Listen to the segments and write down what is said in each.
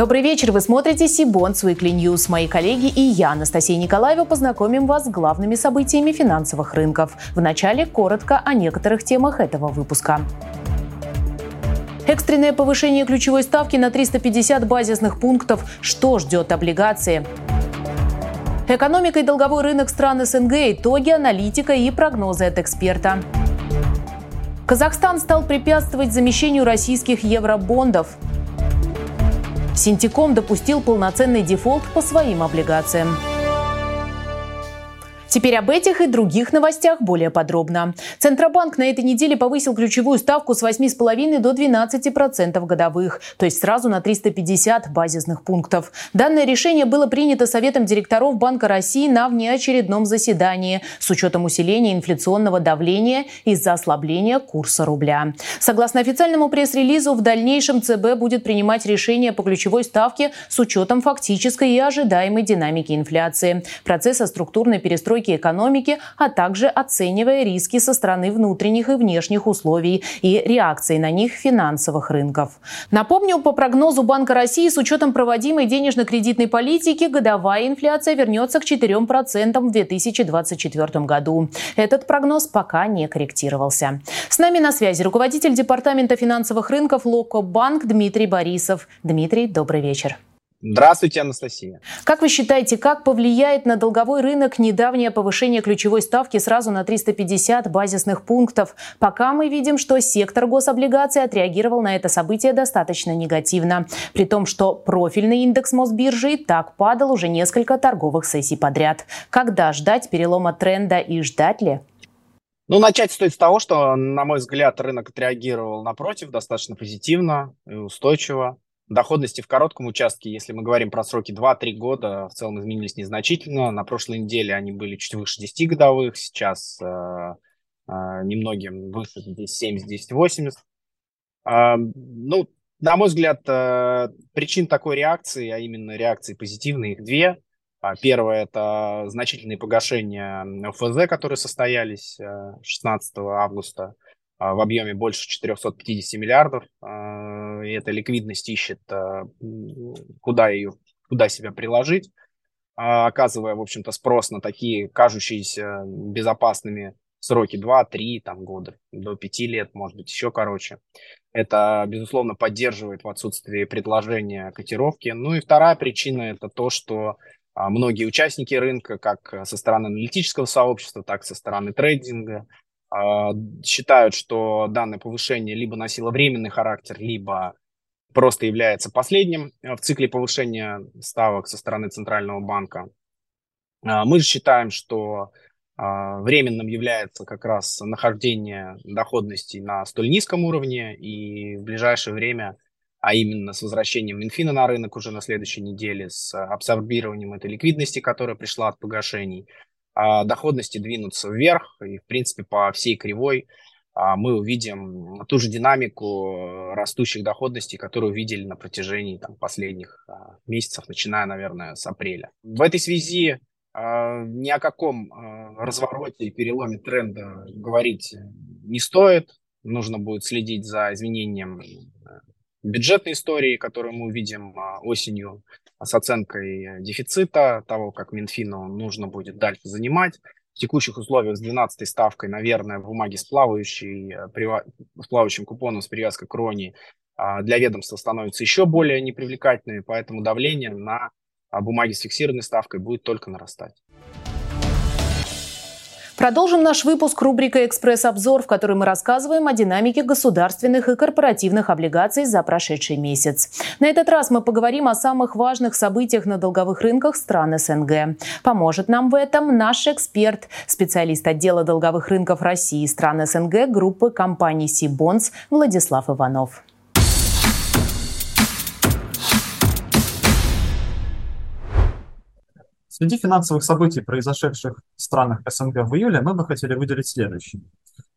Добрый вечер, вы смотрите Сибонс Weekly News. Мои коллеги и я, Анастасия Николаева, познакомим вас с главными событиями финансовых рынков. Вначале коротко о некоторых темах этого выпуска. Экстренное повышение ключевой ставки на 350 базисных пунктов. Что ждет облигации? Экономика и долговой рынок стран СНГ, итоги, аналитика и прогнозы от эксперта. Казахстан стал препятствовать замещению российских евробондов. Синтиком допустил полноценный дефолт по своим облигациям. Теперь об этих и других новостях более подробно. Центробанк на этой неделе повысил ключевую ставку с 8,5 до 12% годовых, то есть сразу на 350 базисных пунктов. Данное решение было принято Советом директоров Банка России на внеочередном заседании с учетом усиления инфляционного давления из-за ослабления курса рубля. Согласно официальному пресс-релизу, в дальнейшем ЦБ будет принимать решения по ключевой ставке с учетом фактической и ожидаемой динамики инфляции, процесса структурной перестройки настройки экономики, а также оценивая риски со стороны внутренних и внешних условий и реакции на них финансовых рынков. Напомню, по прогнозу Банка России с учетом проводимой денежно-кредитной политики годовая инфляция вернется к 4% в 2024 году. Этот прогноз пока не корректировался. С нами на связи руководитель Департамента финансовых рынков Локо Банк Дмитрий Борисов. Дмитрий, добрый вечер. Здравствуйте, Анастасия. Как вы считаете, как повлияет на долговой рынок недавнее повышение ключевой ставки сразу на 350 базисных пунктов? Пока мы видим, что сектор гособлигаций отреагировал на это событие достаточно негативно. При том, что профильный индекс Мосбиржи так падал уже несколько торговых сессий подряд. Когда ждать перелома тренда и ждать ли? Ну, начать стоит с того, что, на мой взгляд, рынок отреагировал напротив достаточно позитивно и устойчиво. Доходности в коротком участке, если мы говорим про сроки 2-3 года, в целом изменились незначительно. На прошлой неделе они были чуть выше 10 годовых, сейчас э, э, немногим выше здесь 70, 10, 80. Э, ну, на мой взгляд, э, причин такой реакции, а именно реакции позитивные, их две. А первое – это значительные погашения ФЗ, которые состоялись 16 э, августа. А, в объеме больше 450 миллиардов. А, и эта ликвидность ищет, а, куда ее, куда себя приложить, оказывая, в общем-то, спрос на такие кажущиеся безопасными сроки 2-3 там, года, до 5 лет, может быть, еще короче. Это, безусловно, поддерживает в отсутствии предложения котировки. Ну и вторая причина – это то, что многие участники рынка, как со стороны аналитического сообщества, так и со стороны трейдинга, а, считают, что данное повышение либо носило временный характер, либо просто является последним э, в цикле повышения ставок со стороны Центрального банка. А, мы же считаем, что а, временным является как раз нахождение доходности на столь низком уровне, и в ближайшее время, а именно с возвращением Минфина на рынок уже на следующей неделе, с абсорбированием этой ликвидности, которая пришла от погашений, а, доходности двинутся вверх, и, в принципе, по всей кривой а, мы увидим ту же динамику э, растущих доходностей, которую увидели на протяжении там, последних а, месяцев, начиная, наверное, с апреля. В этой связи ни о каком развороте и переломе тренда говорить не стоит. Нужно будет следить за изменением бюджетной истории, которую мы увидим осенью с оценкой дефицита, того, как Минфину нужно будет дальше занимать. В текущих условиях с 12 ставкой, наверное, бумаги с, плавающей, э, с плавающим купоном с привязкой к рони а, для ведомства становятся еще более непривлекательными, поэтому давление на а, бумаги с фиксированной ставкой будет только нарастать. Продолжим наш выпуск рубрика «Экспресс-обзор», в которой мы рассказываем о динамике государственных и корпоративных облигаций за прошедший месяц. На этот раз мы поговорим о самых важных событиях на долговых рынках стран СНГ. Поможет нам в этом наш эксперт, специалист отдела долговых рынков России и стран СНГ группы компаний «Сибонс» Владислав Иванов. Среди финансовых событий, произошедших в странах СНГ в июле, мы бы хотели выделить следующее.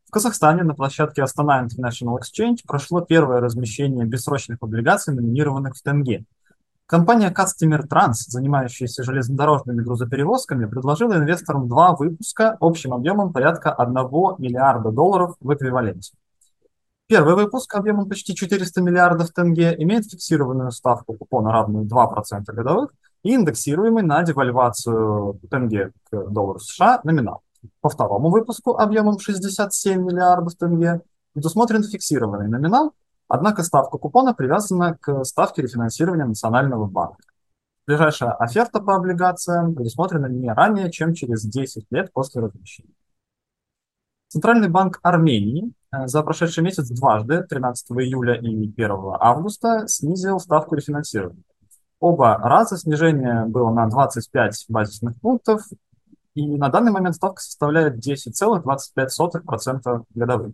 В Казахстане на площадке Astana International Exchange прошло первое размещение бессрочных облигаций, номинированных в тенге. Компания Customer Trans, занимающаяся железнодорожными грузоперевозками, предложила инвесторам два выпуска общим объемом порядка 1 миллиарда долларов в эквиваленте. Первый выпуск объемом почти 400 миллиардов тенге имеет фиксированную ставку купона, равную 2% годовых, и индексируемый на девальвацию тенге к доллару США номинал. По второму выпуску объемом 67 миллиардов тенге предусмотрен фиксированный номинал, однако ставка купона привязана к ставке рефинансирования Национального банка. Ближайшая оферта по облигациям предусмотрена не ранее, чем через 10 лет после размещения. Центральный банк Армении э, за прошедший месяц дважды, 13 июля и 1 августа, снизил ставку рефинансирования. Оба раза снижение было на 25 базисных пунктов, и на данный момент ставка составляет 10,25% годовых.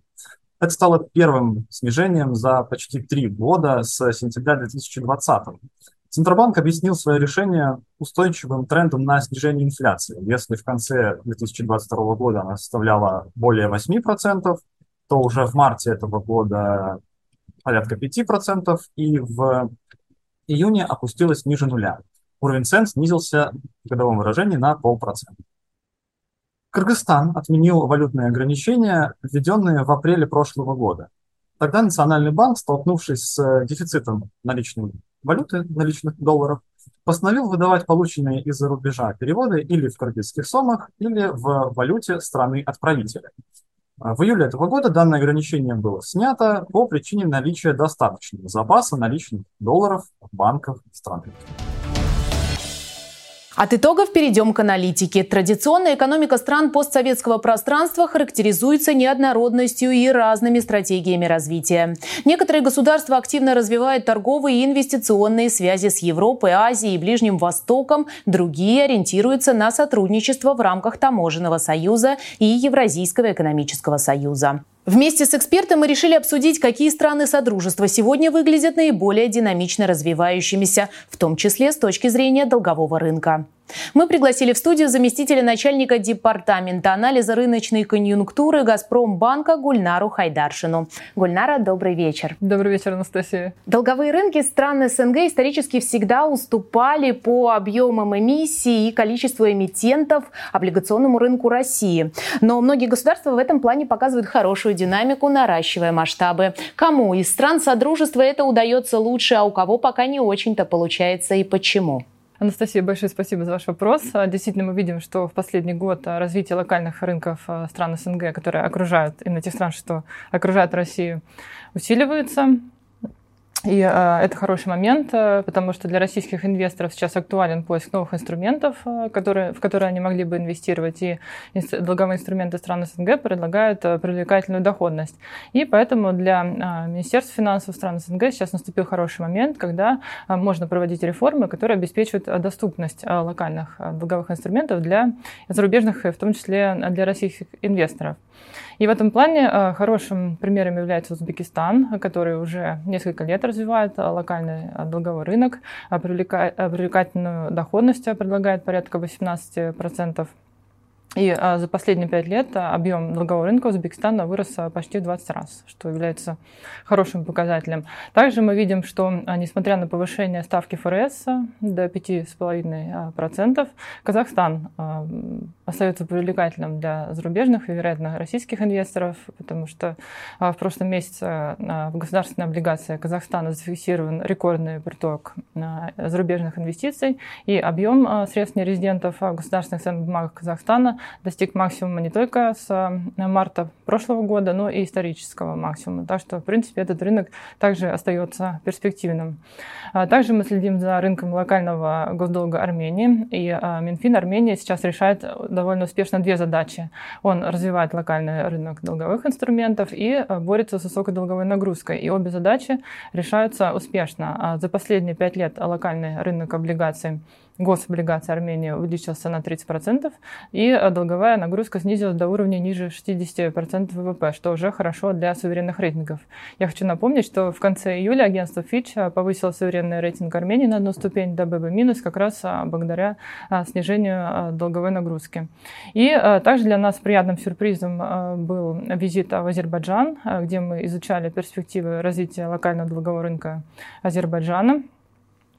Это стало первым снижением за почти три года с сентября 2020 Центробанк объяснил свое решение устойчивым трендом на снижение инфляции. Если в конце 2022 года она составляла более 8%, то уже в марте этого года порядка 5%, и в июне опустилась ниже нуля. Уровень цен снизился в годовом выражении на полпроцента. Кыргызстан отменил валютные ограничения, введенные в апреле прошлого года. Тогда Национальный банк, столкнувшись с дефицитом наличной валюты, наличных долларов, постановил выдавать полученные из-за рубежа переводы или в кыргызских сомах, или в валюте страны отправителя. А в июле этого года данное ограничение было снято по причине наличия достаточного запаса наличных долларов в банках страны. От итогов перейдем к аналитике. Традиционная экономика стран постсоветского пространства характеризуется неоднородностью и разными стратегиями развития. Некоторые государства активно развивают торговые и инвестиционные связи с Европой, Азией и Ближним Востоком, другие ориентируются на сотрудничество в рамках Таможенного союза и Евразийского экономического союза. Вместе с экспертом мы решили обсудить, какие страны Содружества сегодня выглядят наиболее динамично развивающимися, в том числе с точки зрения долгового рынка. Мы пригласили в студию заместителя начальника департамента анализа рыночной конъюнктуры «Газпромбанка» Гульнару Хайдаршину. Гульнара, добрый вечер. Добрый вечер, Анастасия. Долговые рынки стран СНГ исторически всегда уступали по объемам эмиссии и количеству эмитентов облигационному рынку России. Но многие государства в этом плане показывают хорошую динамику, наращивая масштабы. Кому из стран Содружества это удается лучше, а у кого пока не очень-то получается и почему? Анастасия, большое спасибо за ваш вопрос. А, действительно, мы видим, что в последний год а, развитие локальных рынков а, стран СНГ, которые окружают, именно тех стран, что окружают Россию, усиливается. И э, это хороший момент, э, потому что для российских инвесторов сейчас актуален поиск новых инструментов, э, которые, в которые они могли бы инвестировать. И инст- долговые инструменты стран СНГ предлагают э, привлекательную доходность. И поэтому для э, Министерства финансов стран СНГ сейчас наступил хороший момент, когда э, можно проводить реформы, которые обеспечивают э, доступность э, локальных э, долговых инструментов для зарубежных, в том числе для российских инвесторов. И в этом плане э, хорошим примером является Узбекистан, который уже несколько лет развивает э, локальный э, долговой рынок, привлекательную доходность предлагает порядка 18%. И а, за последние пять лет а, объем долгового рынка Узбекистана вырос а, почти в 20 раз, что является хорошим показателем. Также мы видим, что несмотря на повышение ставки ФРС до 5,5%, Казахстан остается привлекательным для зарубежных и, вероятно, российских инвесторов, потому что в прошлом месяце в государственной облигации Казахстана зафиксирован рекордный приток зарубежных инвестиций, и объем средств нерезидентов в государственных ценных бумагах Казахстана достиг максимума не только с марта прошлого года, но и исторического максимума. Так что, в принципе, этот рынок также остается перспективным. А также мы следим за рынком локального госдолга Армении. И Минфин Армении сейчас решает довольно успешно две задачи. Он развивает локальный рынок долговых инструментов и э, борется с высокой долговой нагрузкой. И обе задачи решаются успешно. А за последние пять лет локальный рынок облигаций гособлигаций Армении увеличился на 30%, и э, долговая нагрузка снизилась до уровня ниже 60% ВВП, что уже хорошо для суверенных рейтингов. Я хочу напомнить, что в конце июля агентство Fitch э, повысило суверенный рейтинг Армении на одну ступень до BB- как раз э, благодаря снижению долговой нагрузки. И также для нас приятным сюрпризом был визит в Азербайджан, где мы изучали перспективы развития локального долгового рынка Азербайджана.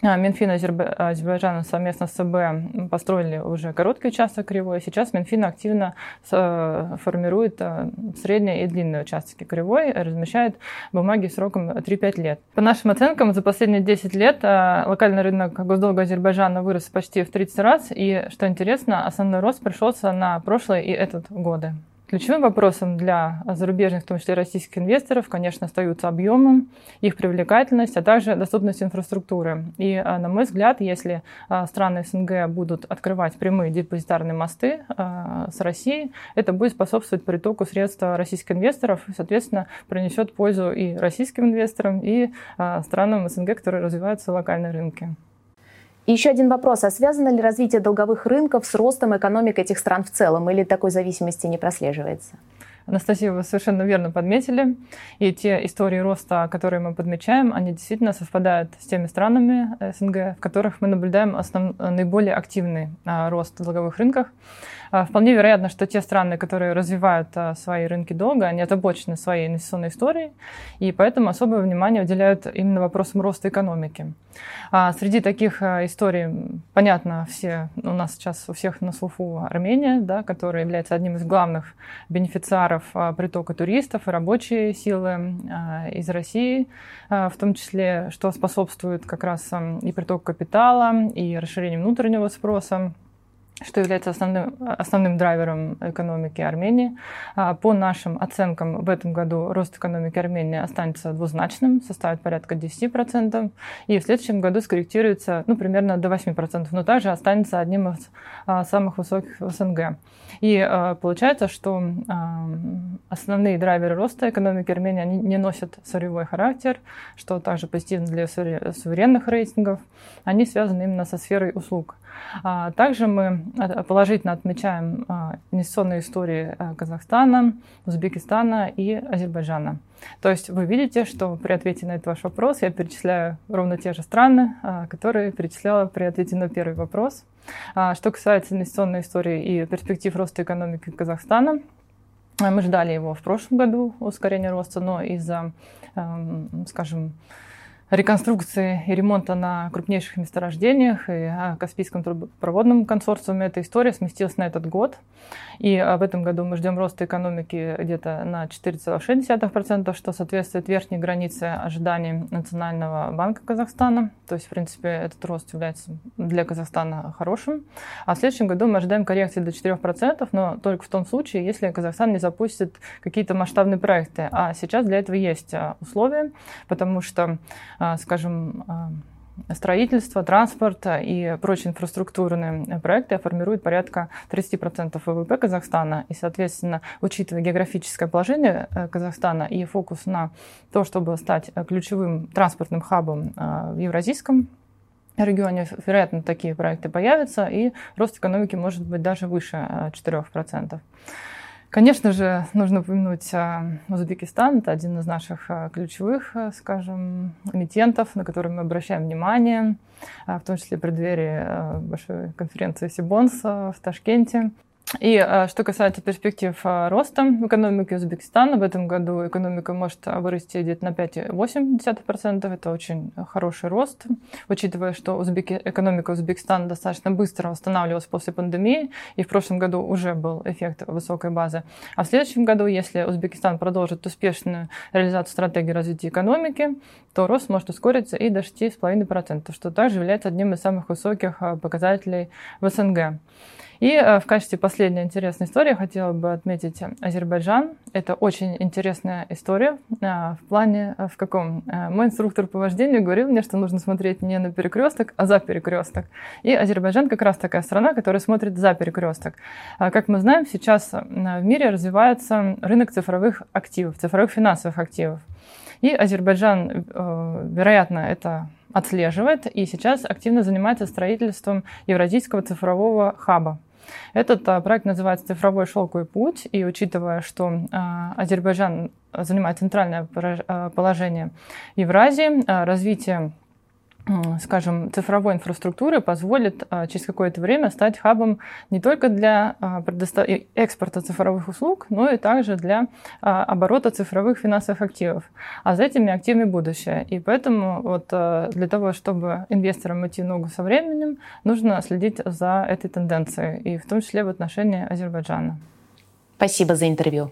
А, Минфин Азербайджана совместно с СБ построили уже короткий участок кривой. Сейчас Минфин активно формирует а, средние и длинные участки кривой, размещает бумаги сроком 3-5 лет. По нашим оценкам, за последние 10 лет а, локальный рынок госдолга Азербайджана вырос почти в 30 раз. И, что интересно, основной рост пришелся на прошлый и этот годы. Ключевым вопросом для зарубежных, в том числе российских инвесторов, конечно, остаются объемы, их привлекательность, а также доступность инфраструктуры. И, а, на мой взгляд, если а, страны СНГ будут открывать прямые депозитарные мосты а, с Россией, это будет способствовать притоку средств российских инвесторов и, соответственно, принесет пользу и российским инвесторам, и странам СНГ, которые развиваются в локальной рынке. Еще один вопрос. А связано ли развитие долговых рынков с ростом экономик этих стран в целом или такой зависимости не прослеживается? Анастасия, вы совершенно верно подметили. И те истории роста, которые мы подмечаем, они действительно совпадают с теми странами СНГ, в которых мы наблюдаем основ... наиболее активный а, рост в долговых рынках. А, вполне вероятно, что те страны, которые развивают а, свои рынки долга, они отобочены своей инвестиционной историей, и поэтому особое внимание уделяют именно вопросам роста экономики. А среди таких историй, понятно, все у нас сейчас у всех на слуху Армения, да, которая является одним из главных бенефициаров притока туристов и рабочей силы из России, в том числе, что способствует как раз и притоку капитала, и расширению внутреннего спроса что является основным, основным драйвером экономики Армении. А, по нашим оценкам, в этом году рост экономики Армении останется двузначным, составит порядка 10%, и в следующем году скорректируется ну, примерно до 8%, но также останется одним из а, самых высоких в СНГ. И а, получается, что основные драйверы роста экономики Армении они не носят сырьевой характер, что также позитивно для суверенных рейтингов. Они связаны именно со сферой услуг. Также мы положительно отмечаем а, инвестиционные истории а, Казахстана, Узбекистана и Азербайджана. То есть вы видите, что при ответе на этот ваш вопрос я перечисляю ровно те же страны, а, которые перечисляла при ответе на первый вопрос. Что касается инвестиционной истории и перспектив роста экономики Казахстана, мы ждали его в прошлом году, ускорения роста, но из-за, скажем, реконструкции и ремонта на крупнейших месторождениях и Каспийском трубопроводном консорциуме эта история сместилась на этот год. И в этом году мы ждем роста экономики где-то на 4,6%, что соответствует верхней границе ожиданий Национального банка Казахстана. То есть, в принципе, этот рост является для Казахстана хорошим. А в следующем году мы ожидаем коррекции до 4%, но только в том случае, если Казахстан не запустит какие-то масштабные проекты. А сейчас для этого есть а, условия, потому что скажем, а, строительство, транспорт и прочие инфраструктурные проекты формируют порядка 30% ВВП Казахстана. И, соответственно, учитывая географическое положение э, Казахстана и фокус на то, чтобы стать ключевым транспортным хабом а, в евразийском регионе, вероятно, такие проекты появятся, и рост экономики может быть даже выше 4%. Конечно же, нужно упомянуть а, Узбекистан. Это один из наших а, ключевых, а, скажем, эмитентов, на который мы обращаем внимание, в том числе в преддверии большой конференции Сибонс в Ташкенте. И а, что касается перспектив а, роста экономики Узбекистана, в этом году экономика может вырасти где-то на 5,8%. Это очень хороший рост, учитывая, что узбеки, экономика Узбекистана достаточно быстро восстанавливалась после пандемии, и в прошлом году уже был эффект высокой базы. А в следующем году, если Узбекистан продолжит успешную реализацию стратегии развития экономики, то рост может ускориться и до 6,5%, что также является одним из самых высоких а, показателей в СНГ. И э, в качестве последней интересной истории хотела бы отметить Азербайджан. Это очень интересная история э, в плане, э, в каком мой инструктор по вождению говорил мне, что нужно смотреть не на перекресток, а за перекресток. И Азербайджан как раз такая страна, которая смотрит за перекресток. А как мы знаем, сейчас в мире развивается рынок цифровых активов, цифровых финансовых активов. И Азербайджан, вероятно, это отслеживает и сейчас активно занимается строительством Евразийского цифрового хаба. Этот а, проект называется «Цифровой шелковый путь», и учитывая, что а, Азербайджан занимает центральное а, положение Евразии, развитие скажем, цифровой инфраструктуры позволит а, через какое-то время стать хабом не только для а, экспорта цифровых услуг, но и также для а, оборота цифровых финансовых активов. А за этими активами будущее. И поэтому вот для того, чтобы инвесторам идти ногу со временем, нужно следить за этой тенденцией, и в том числе в отношении Азербайджана. Спасибо за интервью.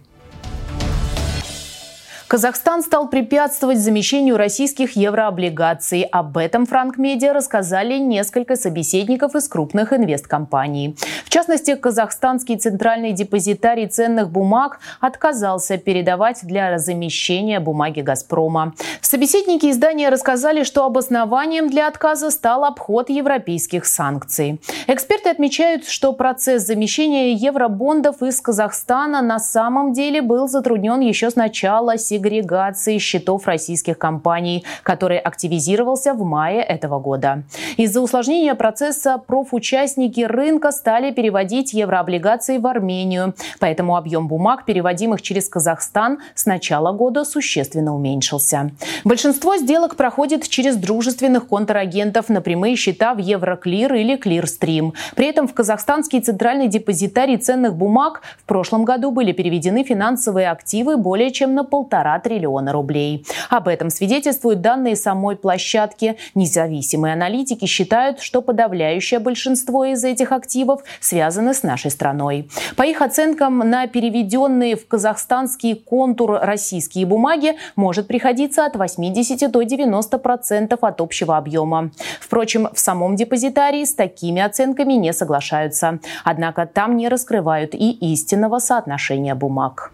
Казахстан стал препятствовать замещению российских еврооблигаций. Об этом Франк Медиа рассказали несколько собеседников из крупных инвесткомпаний. В частности, казахстанский центральный депозитарий ценных бумаг отказался передавать для замещения бумаги «Газпрома». Собеседники издания рассказали, что обоснованием для отказа стал обход европейских санкций. Эксперты отмечают, что процесс замещения евробондов из Казахстана на самом деле был затруднен еще с начала сегрегации счетов российских компаний, который активизировался в мае этого года. Из-за усложнения процесса профучастники рынка стали переводить еврооблигации в Армению, поэтому объем бумаг, переводимых через Казахстан, с начала года существенно уменьшился. Большинство сделок проходит через дружественных контрагентов на прямые счета в Евроклир или Клирстрим. При этом в казахстанский центральный депозитарий ценных бумаг в прошлом году были переведены финансовые активы более чем на полтора полтора триллиона рублей. Об этом свидетельствуют данные самой площадки. Независимые аналитики считают, что подавляющее большинство из этих активов связаны с нашей страной. По их оценкам, на переведенные в казахстанский контур российские бумаги может приходиться от 80 до 90 процентов от общего объема. Впрочем, в самом депозитарии с такими оценками не соглашаются. Однако там не раскрывают и истинного соотношения бумаг.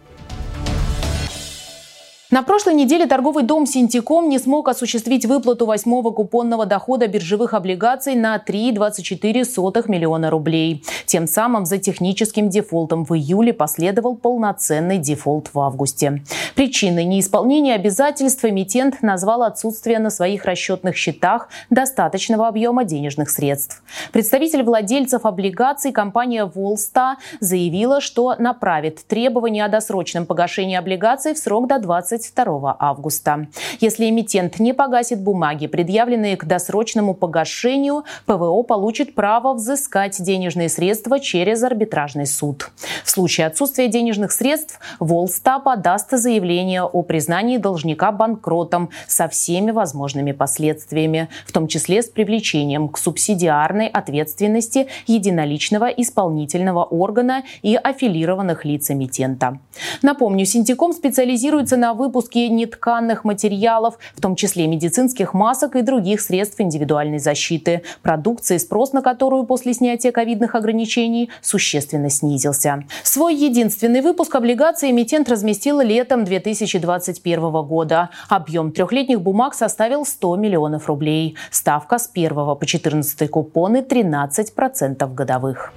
На прошлой неделе торговый дом «Синтеком» не смог осуществить выплату восьмого купонного дохода биржевых облигаций на 3,24 миллиона рублей. Тем самым за техническим дефолтом в июле последовал полноценный дефолт в августе. Причиной неисполнения обязательств эмитент назвал отсутствие на своих расчетных счетах достаточного объема денежных средств. Представитель владельцев облигаций компания «Волста» заявила, что направит требования о досрочном погашении облигаций в срок до 20 22 августа. Если эмитент не погасит бумаги, предъявленные к досрочному погашению, ПВО получит право взыскать денежные средства через арбитражный суд. В случае отсутствия денежных средств Волста подаст заявление о признании должника банкротом со всеми возможными последствиями, в том числе с привлечением к субсидиарной ответственности единоличного исполнительного органа и аффилированных лиц эмитента. Напомню, Синтиком специализируется на выпуске нетканных материалов, в том числе медицинских масок и других средств индивидуальной защиты, продукции, спрос на которую после снятия ковидных ограничений существенно снизился. Свой единственный выпуск облигаций эмитент разместил летом 2021 года. Объем трехлетних бумаг составил 100 миллионов рублей. Ставка с 1 по 14 купоны 13% годовых.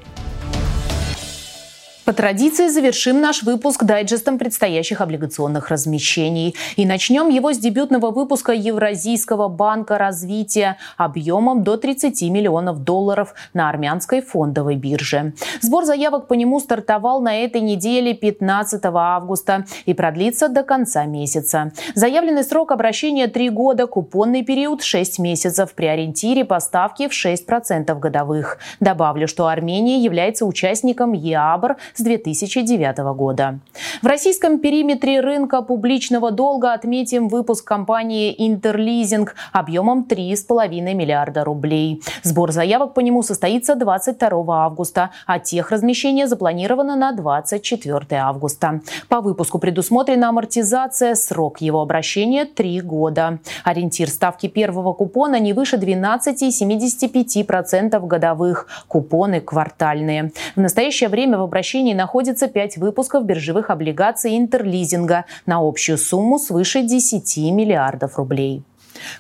По традиции завершим наш выпуск дайджестом предстоящих облигационных размещений. И начнем его с дебютного выпуска Евразийского банка развития объемом до 30 миллионов долларов на армянской фондовой бирже. Сбор заявок по нему стартовал на этой неделе 15 августа и продлится до конца месяца. Заявленный срок обращения 3 года, купонный период 6 месяцев при ориентире поставки в 6% годовых. Добавлю, что Армения является участником ЕАБР с 2009 года. В российском периметре рынка публичного долга отметим выпуск компании «Интерлизинг» объемом 3,5 миллиарда рублей. Сбор заявок по нему состоится 22 августа, а техразмещение запланировано на 24 августа. По выпуску предусмотрена амортизация, срок его обращения – 3 года. Ориентир ставки первого купона не выше 12,75% годовых. Купоны квартальные. В настоящее время в обращении хранении находится 5 выпусков биржевых облигаций интерлизинга на общую сумму свыше 10 миллиардов рублей.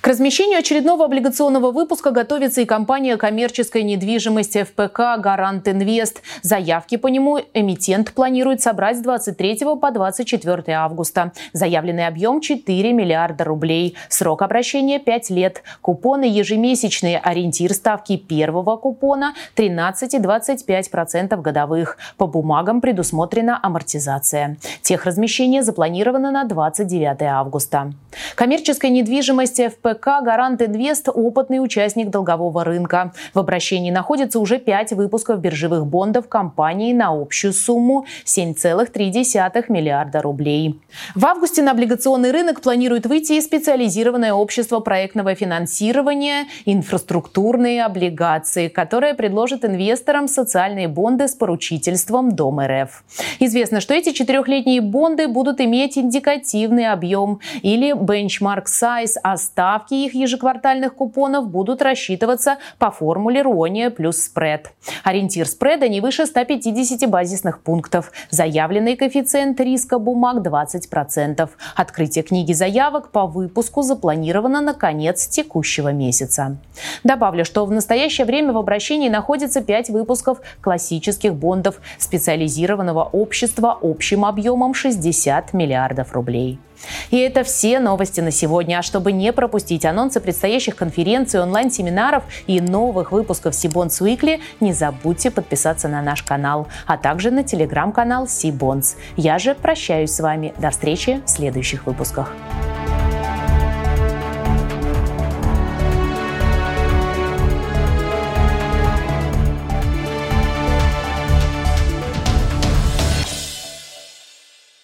К размещению очередного облигационного выпуска готовится и компания коммерческой недвижимости ФПК «Гарант Инвест». Заявки по нему эмитент планирует собрать с 23 по 24 августа. Заявленный объем 4 миллиарда рублей. Срок обращения 5 лет. Купоны ежемесячные. Ориентир ставки первого купона 13,25% годовых. По бумагам предусмотрена амортизация. Техразмещение запланировано на 29 августа. Коммерческая недвижимость ФПК «Гарант Инвест» – опытный участник долгового рынка. В обращении находится уже пять выпусков биржевых бондов компании на общую сумму 7,3 миллиарда рублей. В августе на облигационный рынок планирует выйти и специализированное общество проектного финансирования «Инфраструктурные облигации», которое предложит инвесторам социальные бонды с поручительством Дом РФ. Известно, что эти четырехлетние бонды будут иметь индикативный объем или size, а ставки их ежеквартальных купонов будут рассчитываться по формуле Руония плюс спред. Ориентир спреда не выше 150 базисных пунктов. Заявленный коэффициент риска бумаг 20%. Открытие книги заявок по выпуску запланировано на конец текущего месяца. Добавлю, что в настоящее время в обращении находится 5 выпусков классических бондов специализированного общества общим объемом 60 миллиардов рублей. И это все новости на сегодня. А чтобы не пропустить анонсы предстоящих конференций, онлайн-семинаров и новых выпусков Сибонс Weekly, не забудьте подписаться на наш канал, а также на телеграм-канал Сибонс. Я же прощаюсь с вами. До встречи в следующих выпусках.